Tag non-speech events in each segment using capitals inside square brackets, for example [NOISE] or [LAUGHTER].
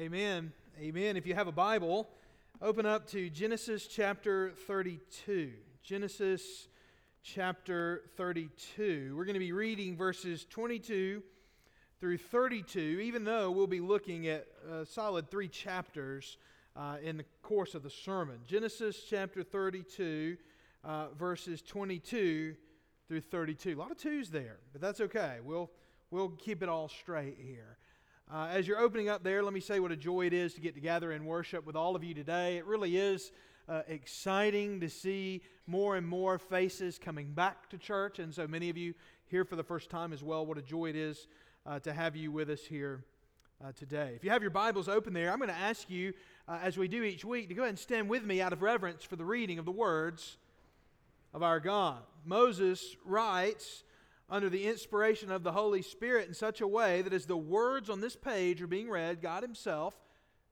Amen. Amen. If you have a Bible, open up to Genesis chapter 32. Genesis chapter 32. We're going to be reading verses 22 through 32, even though we'll be looking at a solid three chapters uh, in the course of the sermon. Genesis chapter 32, uh, verses 22 through 32. A lot of twos there, but that's okay. We'll, we'll keep it all straight here. Uh, as you're opening up there, let me say what a joy it is to get together and worship with all of you today. It really is uh, exciting to see more and more faces coming back to church, and so many of you here for the first time as well. What a joy it is uh, to have you with us here uh, today. If you have your Bibles open there, I'm going to ask you, uh, as we do each week, to go ahead and stand with me out of reverence for the reading of the words of our God. Moses writes under the inspiration of the Holy Spirit in such a way that as the words on this page are being read, God Himself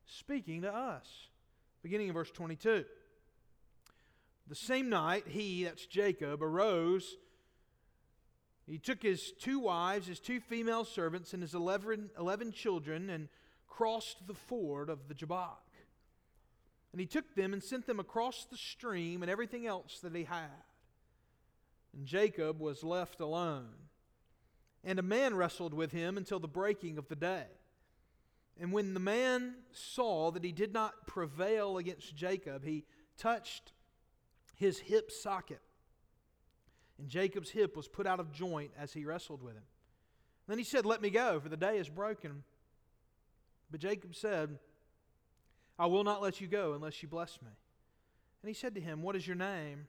speaking to us. Beginning in verse 22. The same night, he, that's Jacob, arose. He took his two wives, his two female servants, and his 11, 11 children and crossed the ford of the Jabbok. And he took them and sent them across the stream and everything else that he had. And Jacob was left alone. And a man wrestled with him until the breaking of the day. And when the man saw that he did not prevail against Jacob, he touched his hip socket. And Jacob's hip was put out of joint as he wrestled with him. Then he said, Let me go, for the day is broken. But Jacob said, I will not let you go unless you bless me. And he said to him, What is your name?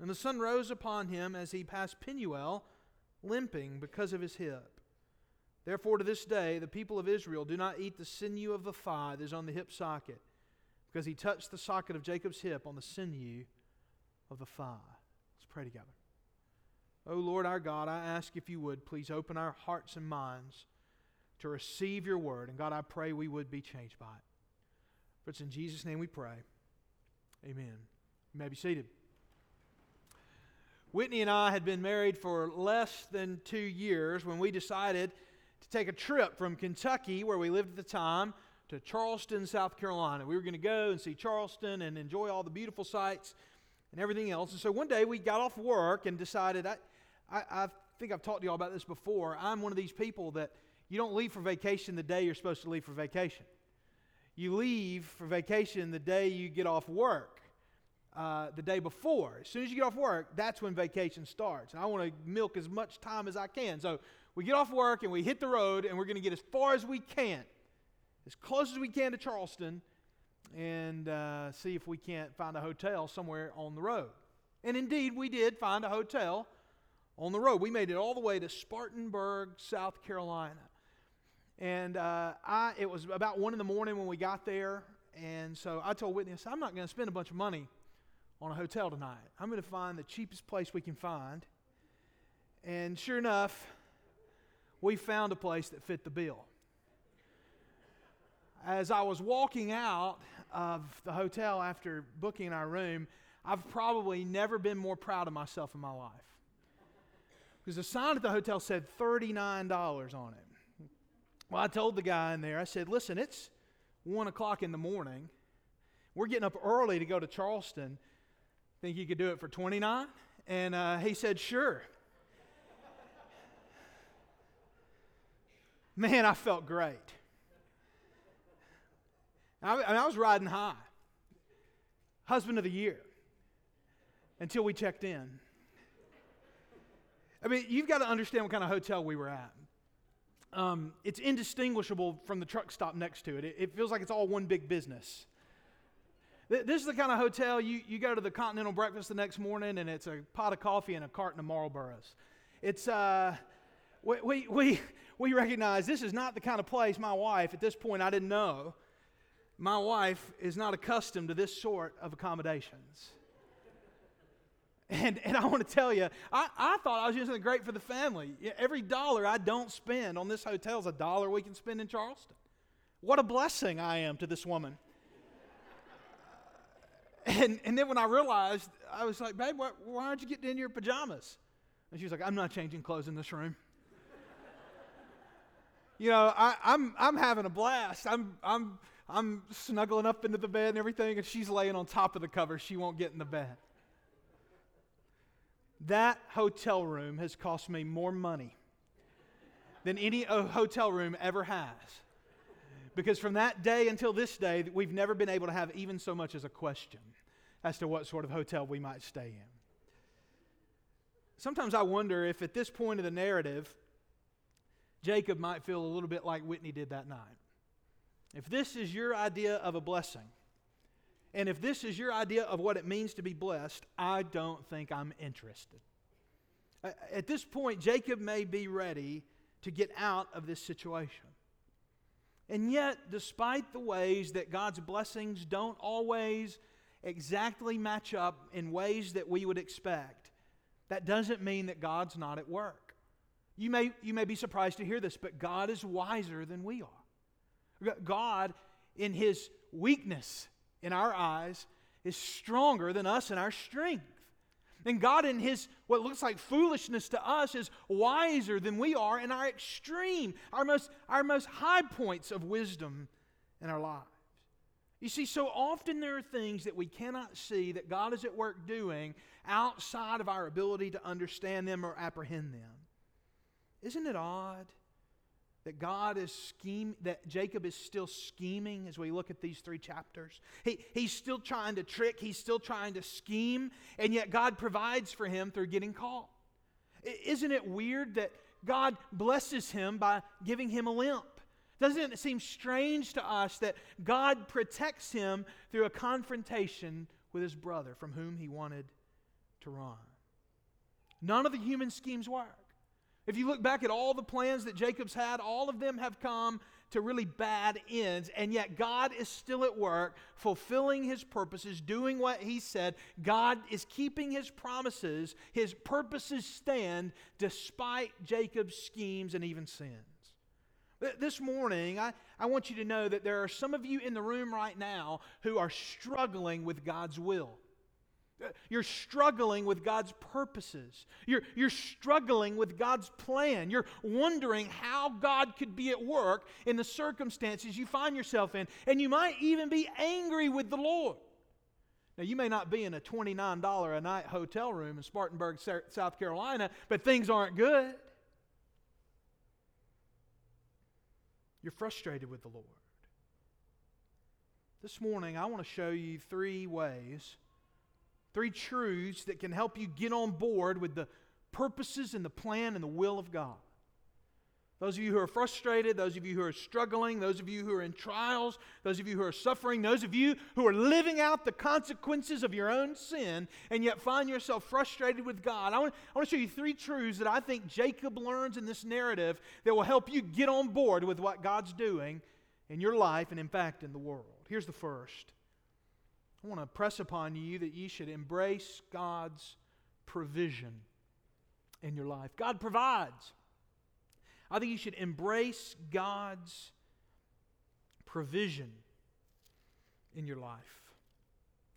And the sun rose upon him as he passed Penuel, limping because of his hip. Therefore, to this day, the people of Israel do not eat the sinew of the thigh that is on the hip socket, because he touched the socket of Jacob's hip on the sinew of the thigh. Let's pray together. O oh Lord our God, I ask if you would please open our hearts and minds to receive your word. And God, I pray we would be changed by it. For it's in Jesus' name we pray. Amen. You may be seated. Whitney and I had been married for less than two years when we decided to take a trip from Kentucky, where we lived at the time, to Charleston, South Carolina. We were going to go and see Charleston and enjoy all the beautiful sights and everything else. And so one day we got off work and decided, I, I, I think I've talked to you all about this before. I'm one of these people that you don't leave for vacation the day you're supposed to leave for vacation. You leave for vacation the day you get off work uh, the day before. As soon as you get off work, that's when vacation starts. And I want to milk as much time as I can. So we get off work and we hit the road and we're going to get as far as we can, as close as we can to Charleston, and uh, see if we can't find a hotel somewhere on the road. And indeed, we did find a hotel on the road. We made it all the way to Spartanburg, South Carolina. And uh, I, it was about one in the morning when we got there. And so I told Whitney, I said, I'm not going to spend a bunch of money on a hotel tonight. I'm going to find the cheapest place we can find. And sure enough, we found a place that fit the bill. As I was walking out of the hotel after booking our room, I've probably never been more proud of myself in my life. Because the sign at the hotel said $39 on it. Well, I told the guy in there, I said, listen, it's 1 o'clock in the morning. We're getting up early to go to Charleston. Think you could do it for 29? And uh, he said, Sure. Man, I felt great. I, I was riding high. Husband of the year until we checked in. I mean, you've got to understand what kind of hotel we were at. Um, it's indistinguishable from the truck stop next to it. it. It feels like it's all one big business. This is the kind of hotel you, you go to the continental breakfast the next morning and it's a pot of coffee and a carton of Marlboros. It's, uh, we, we, we recognize this is not the kind of place my wife, at this point, I didn't know, my wife is not accustomed to this sort of accommodations. And, and I want to tell you, I, I thought I was doing something great for the family. Every dollar I don't spend on this hotel is a dollar we can spend in Charleston. What a blessing I am to this woman. And, and then when I realized, I was like, babe, why, why aren't you getting in your pajamas? And she was like, I'm not changing clothes in this room. [LAUGHS] you know, I, I'm, I'm having a blast. I'm, I'm, I'm snuggling up into the bed and everything, and she's laying on top of the cover. She won't get in the bed. That hotel room has cost me more money than any uh, hotel room ever has. Because from that day until this day, we've never been able to have even so much as a question as to what sort of hotel we might stay in. Sometimes I wonder if at this point of the narrative, Jacob might feel a little bit like Whitney did that night. If this is your idea of a blessing, and if this is your idea of what it means to be blessed, I don't think I'm interested. At this point, Jacob may be ready to get out of this situation. And yet, despite the ways that God's blessings don't always exactly match up in ways that we would expect, that doesn't mean that God's not at work. You may, you may be surprised to hear this, but God is wiser than we are. God, in His weakness, in our eyes is stronger than us in our strength. And God, in His what looks like foolishness to us, is wiser than we are in our extreme, our most, our most high points of wisdom in our lives. You see, so often there are things that we cannot see that God is at work doing outside of our ability to understand them or apprehend them. Isn't it odd that God is scheme that Jacob is still scheming as we look at these three chapters. He, he's still trying to trick, he's still trying to scheme, and yet God provides for him through getting caught. Isn't it weird that God blesses him by giving him a limp? Doesn't it seem strange to us that God protects him through a confrontation with his brother from whom he wanted to run? None of the human schemes work. If you look back at all the plans that Jacob's had, all of them have come to really bad ends, and yet God is still at work, fulfilling his purposes, doing what he said. God is keeping his promises. His purposes stand despite Jacob's schemes and even sins. This morning, I, I want you to know that there are some of you in the room right now who are struggling with God's will. You're struggling with God's purposes. You're, you're struggling with God's plan. You're wondering how God could be at work in the circumstances you find yourself in. And you might even be angry with the Lord. Now, you may not be in a $29 a night hotel room in Spartanburg, South Carolina, but things aren't good. You're frustrated with the Lord. This morning, I want to show you three ways Three truths that can help you get on board with the purposes and the plan and the will of God. Those of you who are frustrated, those of you who are struggling, those of you who are in trials, those of you who are suffering, those of you who are living out the consequences of your own sin and yet find yourself frustrated with God. I want, I want to show you three truths that I think Jacob learns in this narrative that will help you get on board with what God's doing in your life and, in fact, in the world. Here's the first I want to press upon you that you should embrace God's provision in your life. God provides. I think you should embrace God's provision in your life.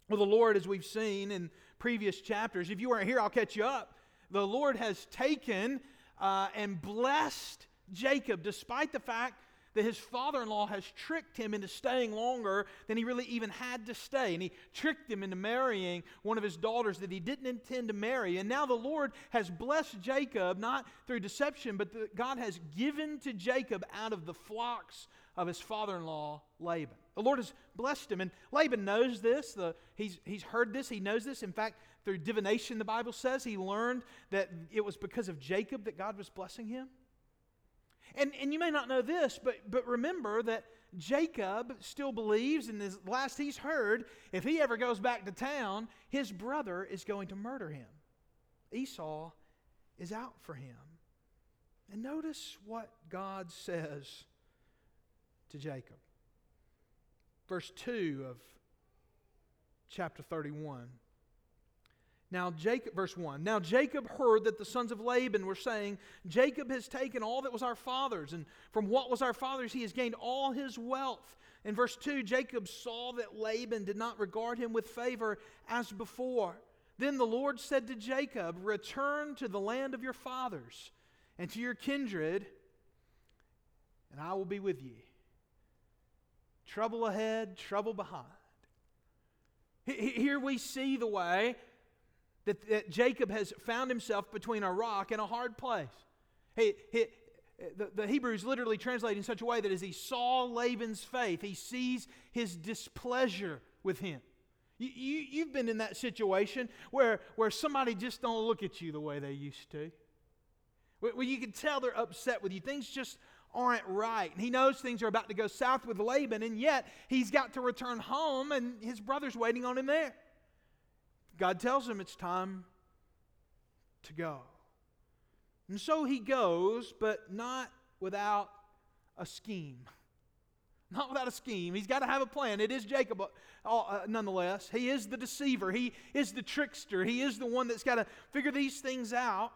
Well, the Lord, as we've seen in previous chapters, if you weren't here, I'll catch you up. The Lord has taken uh, and blessed Jacob despite the fact that his father in law has tricked him into staying longer than he really even had to stay. And he tricked him into marrying one of his daughters that he didn't intend to marry. And now the Lord has blessed Jacob, not through deception, but the, God has given to Jacob out of the flocks of his father in law, Laban. The Lord has blessed him. And Laban knows this. The, he's, he's heard this. He knows this. In fact, through divination, the Bible says, he learned that it was because of Jacob that God was blessing him. And, and you may not know this, but, but remember that Jacob still believes, and the last he's heard, if he ever goes back to town, his brother is going to murder him. Esau is out for him. And notice what God says to Jacob. verse 2 of chapter 31. Now Jacob verse 1. Now Jacob heard that the sons of Laban were saying, Jacob has taken all that was our father's and from what was our father's he has gained all his wealth. In verse 2, Jacob saw that Laban did not regard him with favor as before. Then the Lord said to Jacob, Return to the land of your fathers and to your kindred, and I will be with you. Trouble ahead, trouble behind. Here we see the way that, that Jacob has found himself between a rock and a hard place. He, he, the, the Hebrews literally translate in such a way that as he saw Laban's faith, he sees his displeasure with him. You, you, you've been in that situation where, where somebody just don't look at you the way they used to. Where you can tell they're upset with you. Things just aren't right. And he knows things are about to go south with Laban, and yet he's got to return home, and his brother's waiting on him there. God tells him it's time to go. And so he goes, but not without a scheme. [LAUGHS] Not without a scheme. He's got to have a plan. It is Jacob, uh, uh, nonetheless. He is the deceiver. He is the trickster. He is the one that's got to figure these things out.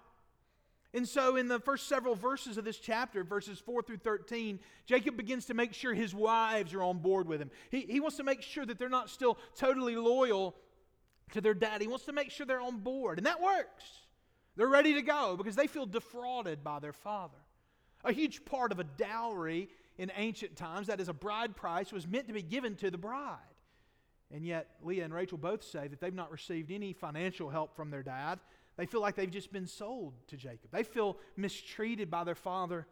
And so, in the first several verses of this chapter, verses 4 through 13, Jacob begins to make sure his wives are on board with him. He, he wants to make sure that they're not still totally loyal to their dad. He wants to make sure they're on board. And that works. They're ready to go because they feel defrauded by their father. A huge part of a dowry in ancient times, that is a bride price, was meant to be given to the bride. And yet, Leah and Rachel both say that they've not received any financial help from their dad. They feel like they've just been sold to Jacob. They feel mistreated by their father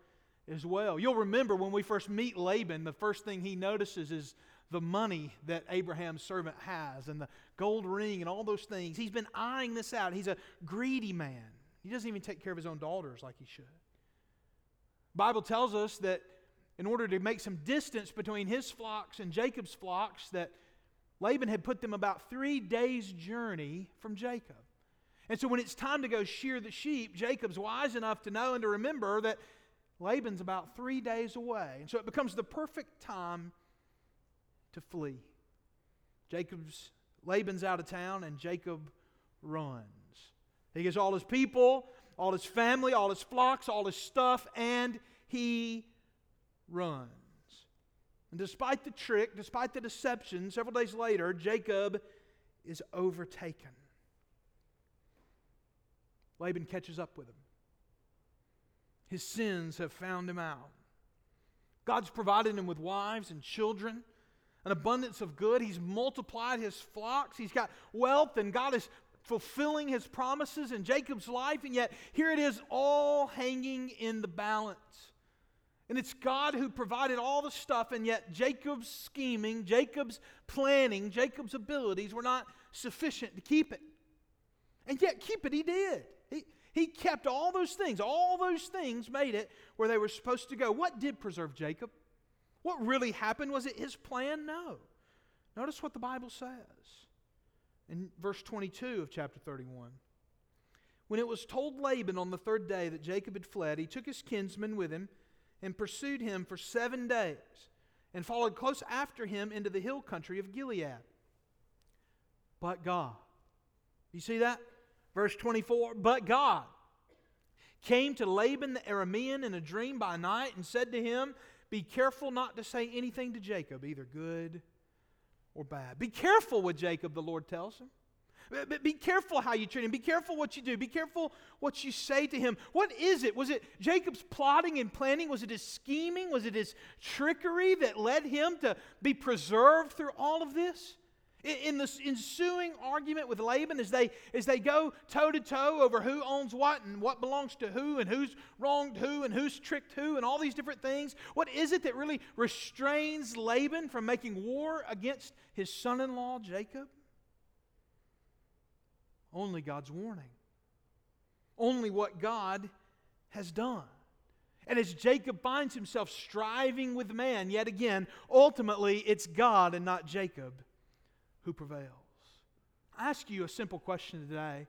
as well. You'll remember when we first meet Laban, the first thing he notices is the money that Abraham's servant has and the gold ring and all those things. He's been eyeing this out. He's a greedy man. He doesn't even take care of his own daughters like he should. Bible tells us that in order to make some distance between his flocks and Jacob's flocks, that Laban had put them about three days' journey from Jacob. And so when it's time to go shear the sheep, Jacob's wise enough to know and to remember that Laban's about three days away. And so it becomes the perfect time to flee. Jacob's Laban's out of town, and Jacob runs. He gets all his people, all his family, all his flocks, all his stuff, and he runs. And despite the trick, despite the deception, several days later, Jacob is overtaken. Laban catches up with him. His sins have found him out. God's provided him with wives and children, an abundance of good. He's multiplied his flocks. He's got wealth, and God is fulfilling his promises in Jacob's life, and yet here it is all hanging in the balance. And it's God who provided all the stuff, and yet Jacob's scheming, Jacob's planning, Jacob's abilities were not sufficient to keep it. And yet, keep it he did. He, he kept all those things. All those things made it where they were supposed to go. What did preserve Jacob? What really happened? Was it his plan? No. Notice what the Bible says in verse 22 of chapter 31. When it was told Laban on the third day that Jacob had fled, he took his kinsmen with him and pursued him for seven days and followed close after him into the hill country of Gilead. But God, you see that? Verse 24, but God came to Laban the Aramean in a dream by night and said to him, Be careful not to say anything to Jacob, either good or bad. Be careful with Jacob, the Lord tells him. Be careful how you treat him. Be careful what you do. Be careful what you say to him. What is it? Was it Jacob's plotting and planning? Was it his scheming? Was it his trickery that led him to be preserved through all of this? In the ensuing argument with Laban, as they, as they go toe to toe over who owns what and what belongs to who and who's wronged who and who's tricked who and all these different things, what is it that really restrains Laban from making war against his son in law, Jacob? Only God's warning, only what God has done. And as Jacob finds himself striving with man, yet again, ultimately it's God and not Jacob who prevails. I ask you a simple question today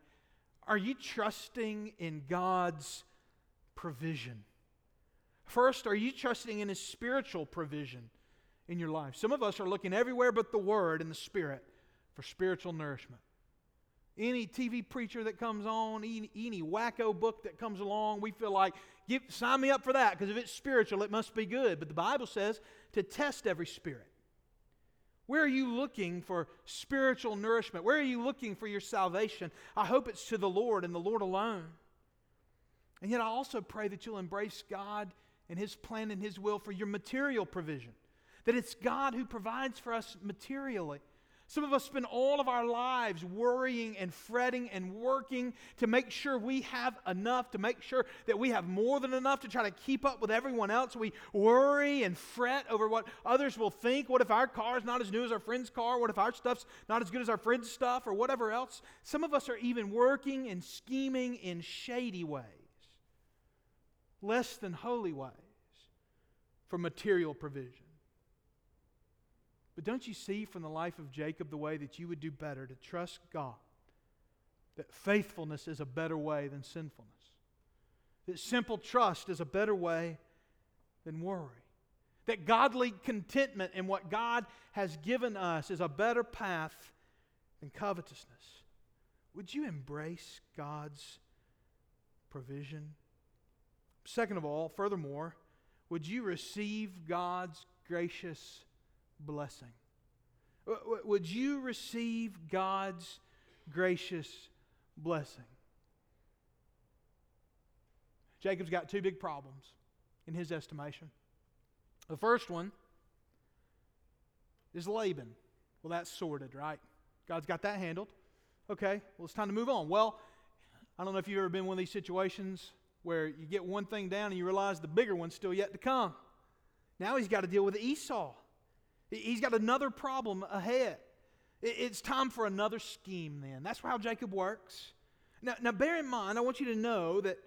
Are you trusting in God's provision? First, are you trusting in His spiritual provision in your life. Some of us are looking everywhere but the Word and the Spirit for spiritual nourishment. Any TV preacher that comes on, any, any wacko book that comes along, we feel like, sign me up for that because if it's spiritual, it must be good. But the Bible says to test every spirit. Where are you looking for spiritual nourishment? Where are you looking for your salvation? I hope it's to the Lord and the Lord alone. And yet, I also pray that you'll embrace God and His plan and His will for your material provision. That it's God who provides for us materially. Some of us spend all of our lives worrying and fretting and working to make sure we have enough, to make sure that we have more than enough to try to keep up with everyone else. We worry and fret over what others will think. What if our car is not as new as our friend's car? What if our stuff's not as good as our friend's stuff or whatever else? Some of us are even working and scheming in shady ways, less than holy ways for material provision. But don't you see from the life of Jacob the way that you would do better to trust God? That faithfulness is a better way than sinfulness. That simple trust is a better way than worry. That godly contentment in what God has given us is a better path than covetousness. Would you embrace God's provision? Second of all, furthermore, would you receive God's gracious blessing? Would you receive God's gracious blessing? Jacob's got two big problems in his estimation. The first one is Laban. Well, that's sorted, right? God's got that handled. Okay, well, it's time to move on. Well, I don't know if you've ever been in one of these situations where you get one thing down and you realize the bigger one's still yet to come. Now he's got to deal with Esau. He's got another problem ahead. It's time for another scheme then. That's how Jacob works. Now, now, bear in mind, I want you to know that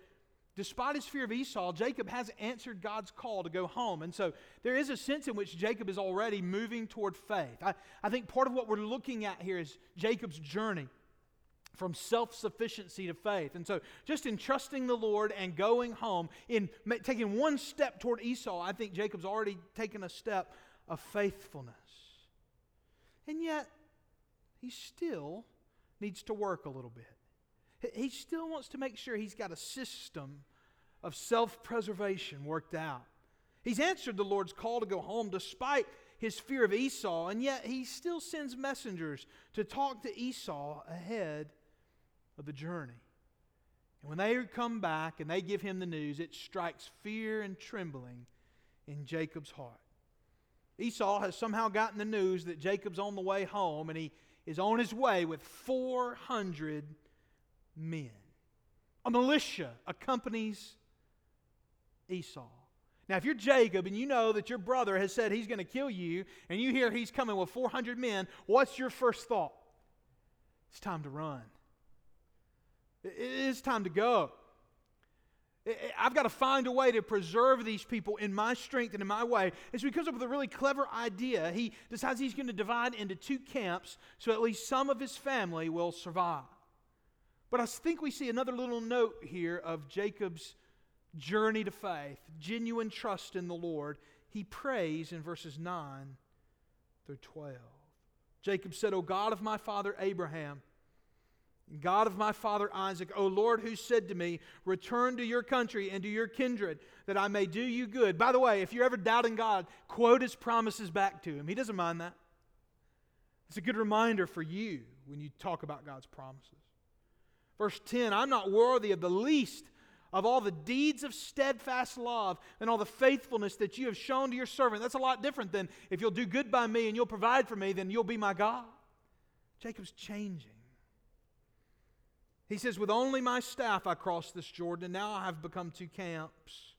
despite his fear of Esau, Jacob has answered God's call to go home. And so there is a sense in which Jacob is already moving toward faith. I, I think part of what we're looking at here is Jacob's journey from self sufficiency to faith. And so, just in trusting the Lord and going home, in taking one step toward Esau, I think Jacob's already taken a step of faithfulness. And yet, he still needs to work a little bit. He still wants to make sure he's got a system of self preservation worked out. He's answered the Lord's call to go home despite his fear of Esau, and yet he still sends messengers to talk to Esau ahead of the journey. And when they come back and they give him the news, it strikes fear and trembling in Jacob's heart. Esau has somehow gotten the news that Jacob's on the way home and he is on his way with 400 men. A militia accompanies Esau. Now, if you're Jacob and you know that your brother has said he's going to kill you, and you hear he's coming with 400 men, what's your first thought? It's time to run. It is time to go. I've got to find a way to preserve these people in my strength and in my way. And so he comes up with a really clever idea. He decides he's going to divide into two camps so at least some of his family will survive. But I think we see another little note here of Jacob's journey to faith, genuine trust in the Lord. He prays in verses 9 through 12. Jacob said, O God of my father Abraham, God of my father Isaac, O Lord, who said to me, Return to your country and to your kindred, that I may do you good. By the way, if you're ever doubting God, quote his promises back to him. He doesn't mind that. It's a good reminder for you when you talk about God's promises. Verse 10 I'm not worthy of the least of all the deeds of steadfast love and all the faithfulness that you have shown to your servant. That's a lot different than if you'll do good by me and you'll provide for me, then you'll be my God. Jacob's changing. He says, With only my staff I crossed this Jordan, and now I have become two camps.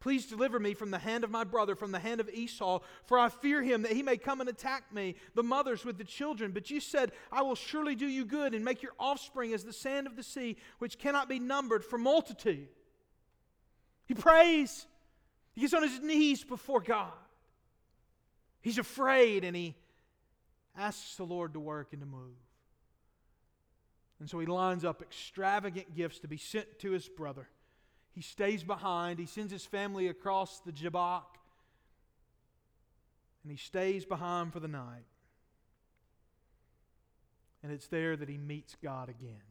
Please deliver me from the hand of my brother, from the hand of Esau, for I fear him that he may come and attack me, the mothers with the children. But you said, I will surely do you good and make your offspring as the sand of the sea, which cannot be numbered for multitude. He prays. He gets on his knees before God. He's afraid and he asks the Lord to work and to move. And so he lines up extravagant gifts to be sent to his brother. He stays behind, he sends his family across the Jabbok. and he stays behind for the night. And it's there that he meets God again.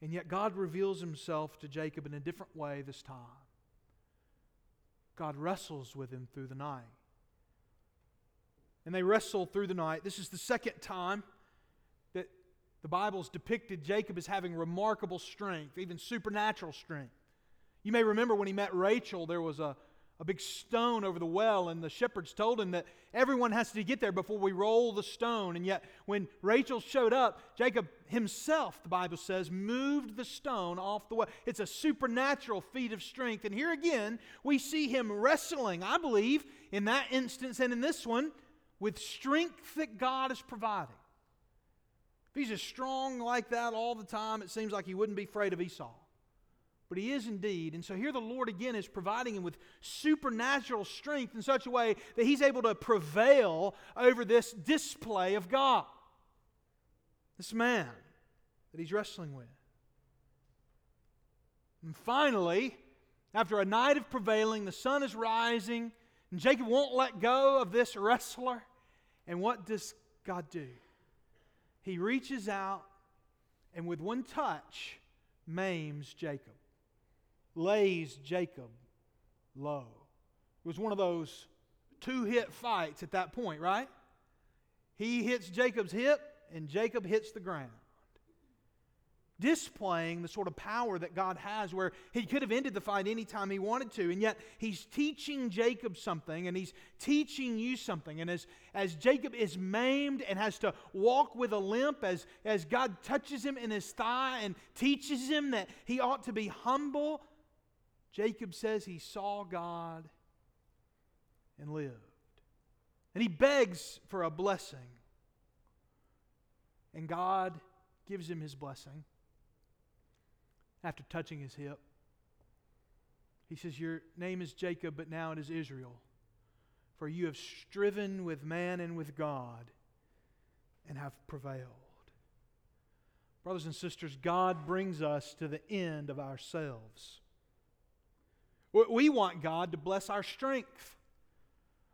And yet, God reveals himself to Jacob in a different way this time. God wrestles with him through the night. And they wrestle through the night. This is the second time the Bible's depicted Jacob as having remarkable strength, even supernatural strength. You may remember when he met Rachel, there was a, a big stone over the well, and the shepherds told him that everyone has to get there before we roll the stone. And yet, when Rachel showed up, Jacob himself, the Bible says, moved the stone off the well. It's a supernatural feat of strength. And here again, we see him wrestling, I believe, in that instance and in this one, with strength that God is providing. If he's as strong like that all the time, it seems like he wouldn't be afraid of Esau but he is indeed. And so here the Lord again is providing him with supernatural strength in such a way that he's able to prevail over this display of God, this man that he's wrestling with. And finally, after a night of prevailing, the sun is rising, and Jacob won't let go of this wrestler. And what does God do? He reaches out and with one touch maims Jacob lays Jacob low. It was one of those two hit fights at that point, right? He hits Jacob's hip, and Jacob hits the ground. Displaying the sort of power that God has, where he could have ended the fight anytime he wanted to, and yet he's teaching Jacob something, and he's teaching you something. And as, as Jacob is maimed and has to walk with a limp, as, as God touches him in his thigh and teaches him that he ought to be humble Jacob says he saw God and lived. And he begs for a blessing. And God gives him his blessing after touching his hip. He says, Your name is Jacob, but now it is Israel. For you have striven with man and with God and have prevailed. Brothers and sisters, God brings us to the end of ourselves. We want God to bless our strength.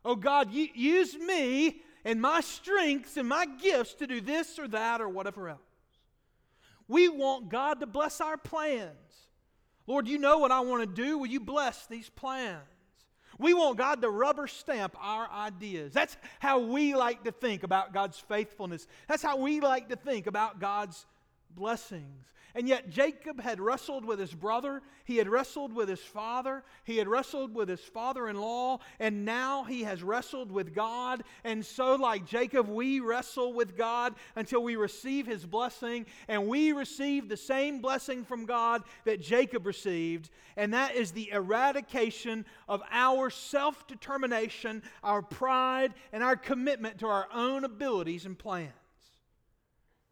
Oh, God, use me and my strengths and my gifts to do this or that or whatever else. We want God to bless our plans. Lord, you know what I want to do. Will you bless these plans? We want God to rubber stamp our ideas. That's how we like to think about God's faithfulness. That's how we like to think about God's blessings. And yet, Jacob had wrestled with his brother, he had wrestled with his father, he had wrestled with his father in law, and now he has wrestled with God. And so, like Jacob, we wrestle with God until we receive his blessing, and we receive the same blessing from God that Jacob received, and that is the eradication of our self determination, our pride, and our commitment to our own abilities and plans.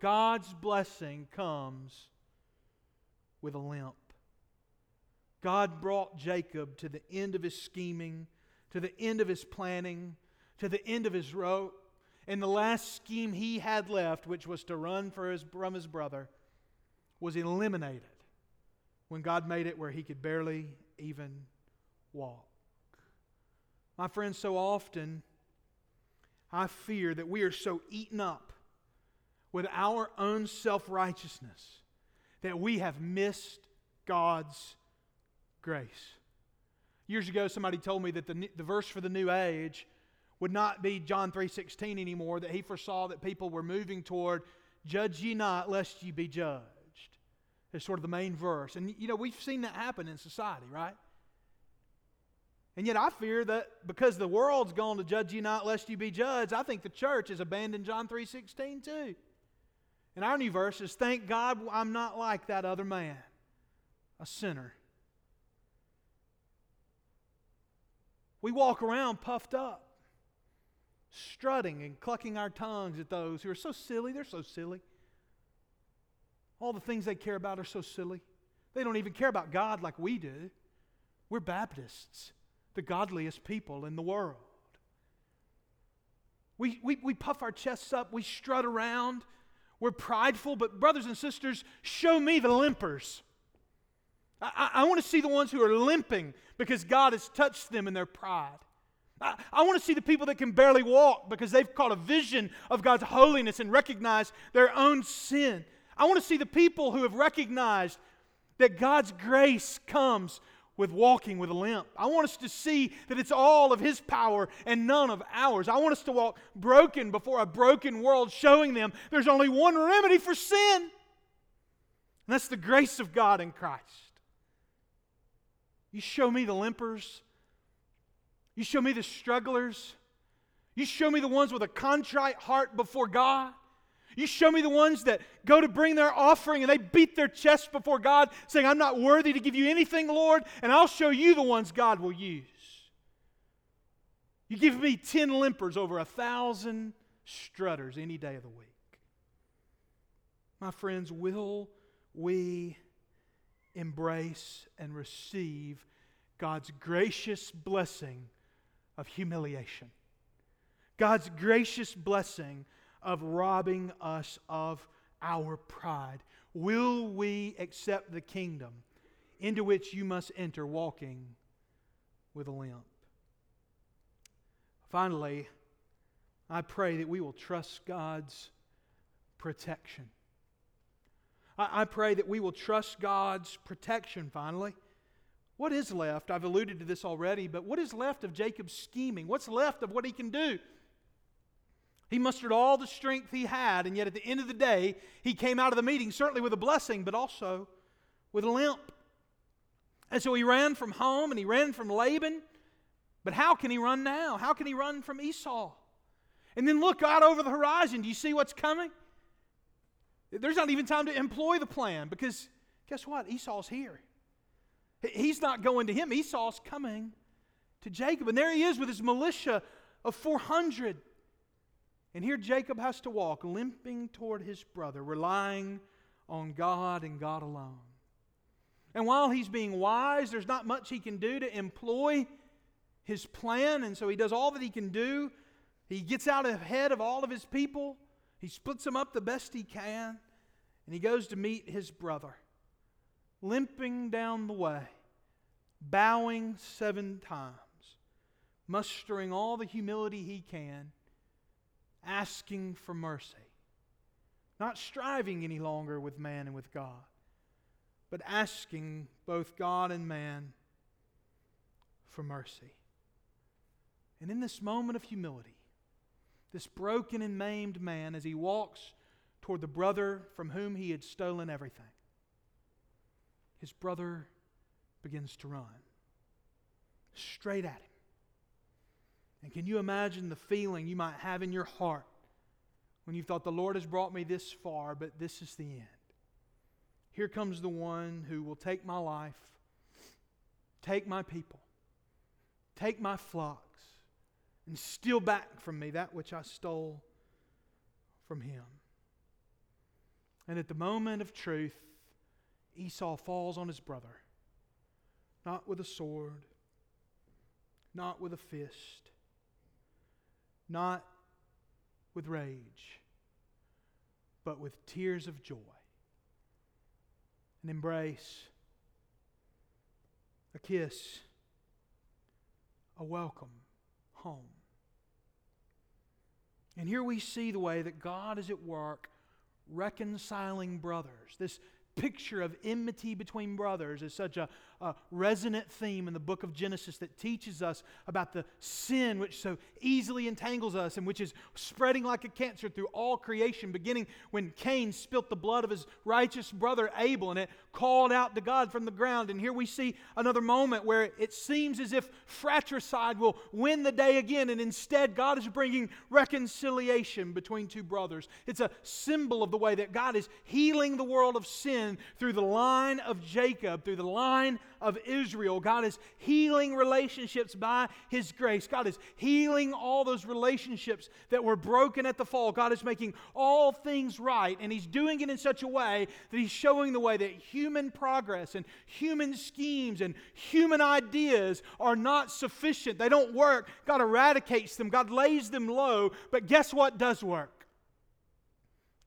God's blessing comes with a limp. God brought Jacob to the end of his scheming, to the end of his planning, to the end of his rope. And the last scheme he had left, which was to run his, from his brother, was eliminated when God made it where he could barely even walk. My friends, so often I fear that we are so eaten up with our own self righteousness that we have missed God's grace. Years ago, somebody told me that the, the verse for the new age would not be John 3.16 anymore, that he foresaw that people were moving toward, judge ye not, lest ye be judged. It's sort of the main verse. And, you know, we've seen that happen in society, right? And yet I fear that because the world's gone to judge you not lest you be judged, I think the church has abandoned John 3.16 too. And our new verse is Thank God I'm not like that other man, a sinner. We walk around puffed up, strutting and clucking our tongues at those who are so silly. They're so silly. All the things they care about are so silly. They don't even care about God like we do. We're Baptists, the godliest people in the world. We, we, we puff our chests up, we strut around, we're prideful, but brothers and sisters, show me the limpers. I, I, want to see the ones who are limping because God has touched them in their pride. I, I want to see the people that can barely walk because they've caught a vision of God's holiness and recognize their own sin. I want to see the people who have recognized that God's grace comes with walking with a limp. I want us to see that it's all of His power and none of ours. I want us to walk broken before a broken world, showing them there's only one remedy for sin, and that's the grace of God in Christ. You show me the limpers, you show me the strugglers, you show me the ones with a contrite heart before God. You show me the ones that go to bring their offering and they beat their chest before God, saying, I'm not worthy to give you anything, Lord, and I'll show you the ones God will use. You give me 10 limpers over a thousand strutters any day of the week. My friends, will we embrace and receive God's gracious blessing of humiliation? God's gracious blessing of robbing us of our pride? Will we accept the kingdom into which you must enter walking with a limp? Finally, I pray that we will trust God's protection. I, I, pray that we will trust God's protection finally. What is left? I've alluded to this already, but what is left of Jacob's scheming? What's left of what he can do? He mustered all the strength he had, and yet at the end of the day, he came out of the meeting certainly with a blessing, but also with a limp. And so he ran from home and he ran from Laban. But how can he run now? How can he run from Esau? And then look out over the horizon. Do you see what's coming? There's not even time to employ the plan because guess what? Esau's here. He's not going to him, Esau's coming to Jacob. And there he is with his militia of 400. And here Jacob has to walk limping toward his brother, relying on God and God alone. And while he's being wise, there's not much he can do to employ his plan, and so he does all that he can do. He gets out ahead of all of his people, he splits them up the best he can, and he goes to meet his brother, limping down the way, bowing seven times, mustering all the humility he can asking for mercy. Not striving any longer with man and with God, but asking both God and man for mercy. And in this moment of humility, this broken and maimed man, as he walks toward the brother from whom he had stolen everything, his brother begins to run straight at him. And can you imagine the feeling you might have in your heart when you thought, the Lord has brought me this far, but this is the end? Here comes the one who will take my life, take my people, take my flocks, and steal back from me that which I stole from him. And at the moment of truth, Esau falls on his brother, not with a sword, not with a fist, not with rage, but with tears of joy. An embrace, a kiss, a welcome home. And here we see the way that God is at work reconciling brothers. This picture of enmity between brothers is such a, a, resonant theme in the book of Genesis that teaches us about the sin which so easily entangles us and which is spreading like a cancer through all creation, beginning when Cain spilt the blood of his righteous brother Abel and it called out to God from the ground. And here we see another moment where it seems as if fratricide will win the day again, and instead God is bringing reconciliation between two brothers. It's a symbol of the way that God is healing the world of sin through the line of Jacob, through the line of Israel. God is healing relationships by His grace. God is healing all those relationships that were broken at the fall. God is making all things right, and He's doing it in such a way that He's showing the way that human progress and human schemes and human ideas are not sufficient. They don't work. God eradicates them, God lays them low. But guess what does work?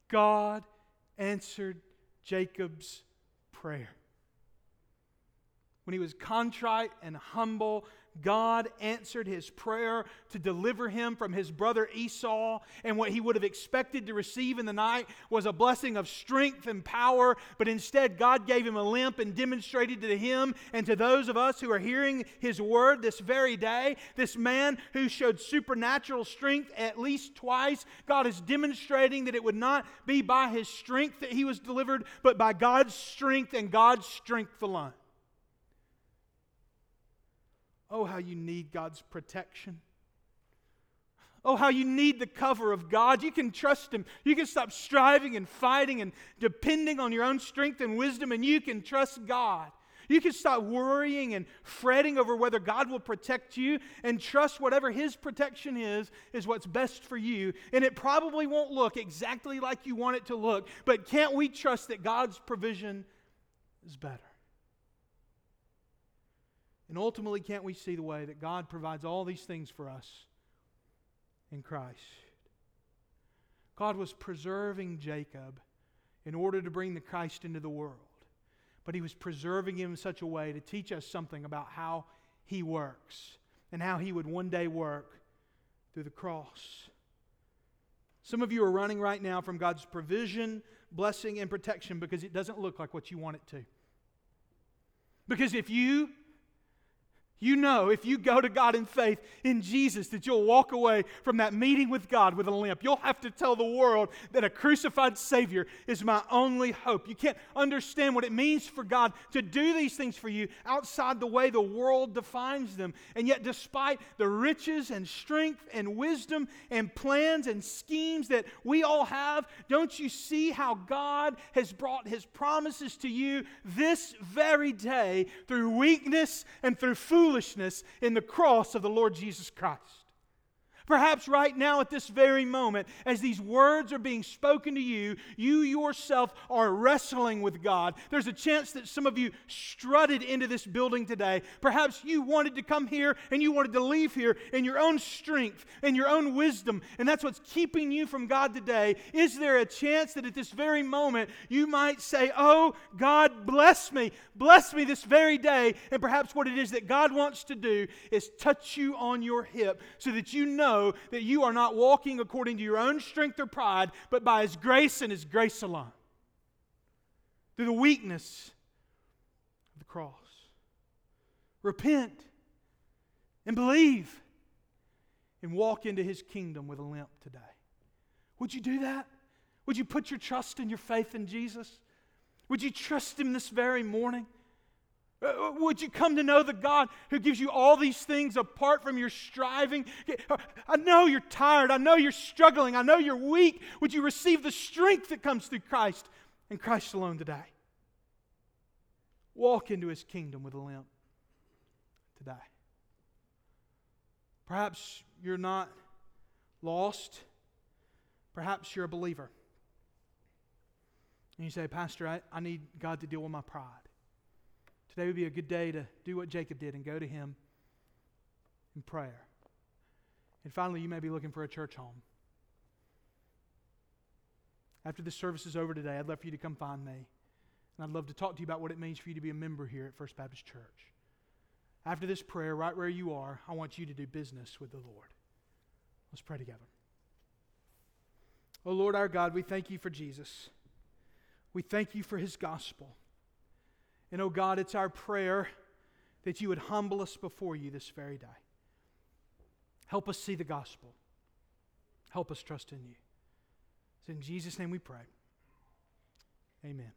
God answered Jacob's prayer. When he was contrite and humble God answered his prayer to deliver him from his brother Esau, and what he would have expected to receive in the night was a blessing of strength and power, but instead God gave him a limp and demonstrated to him and to those of us who are hearing his word this very day, this man who showed supernatural strength at least twice, God is demonstrating that it would not be by his strength that he was delivered, but by God's strength and God's strength alone. Oh, how you need God's protection. Oh, how you need the cover of God. You can trust Him. You can stop striving and fighting and depending on your own strength and wisdom, and you can trust God. You can stop worrying and fretting over whether God will protect you and trust whatever His protection is, is what's best for you. And it probably won't look exactly like you want it to look, but can't we trust that God's provision is better? And ultimately, can't we see the way that God provides all these things for us in Christ? God was preserving Jacob in order to bring the Christ into the world. But he was preserving him in such a way to teach us something about how he works and how he would one day work through the cross. Some of you are running right now from God's provision, blessing, and protection because it doesn't look like what you want it to. Because if you you know, if you go to God in faith in Jesus, that you'll walk away from that meeting with God with a limp. You'll have to tell the world that a crucified Savior is my only hope. You can't understand what it means for God to do these things for you outside the way the world defines them. And yet, despite the riches and strength and wisdom and plans and schemes that we all have, don't you see how God has brought His promises to you this very day through weakness and through food? Foolishness in the cross of the Lord Jesus Christ. Perhaps right now, at this very moment, as these words are being spoken to you, you yourself are wrestling with God. There's a chance that some of you strutted into this building today. Perhaps you wanted to come here and you wanted to leave here in your own strength and your own wisdom, and that's what's keeping you from God today. Is there a chance that at this very moment you might say, Oh, God, bless me, bless me this very day? And perhaps what it is that God wants to do is touch you on your hip so that you know know that you are not walking according to your own strength or pride, but by His grace and His grace alone. Through the weakness of the cross. Repent and believe and walk into His kingdom with a limp today. Would you do that? Would you put your trust and your faith in Jesus? Would you trust Him this very morning? Uh, uh, would you come to know the God who gives you all these things apart from your striving? Uh, I know you're tired. I know you're struggling. I know you're weak. Would you receive the strength that comes through Christ and Christ alone today? Walk into his kingdom with a limp today. Perhaps you're not lost. Perhaps you're a believer. And you say, Pastor, I, I need God to deal with my pride. Today would be a good day to do what Jacob did and go to him in prayer. And finally, you may be looking for a church home. After this service is over today, I'd love for you to come find me. And I'd love to talk to you about what it means for you to be a member here at First Baptist Church. After this prayer, right where you are, I want you to do business with the Lord. Let's pray together. Oh Lord our God, we thank you for Jesus. We thank you for his gospel. And oh God, it's our prayer that you would humble us before you this very day. Help us see the gospel. Help us trust in you. It's in Jesus' name we pray. Amen.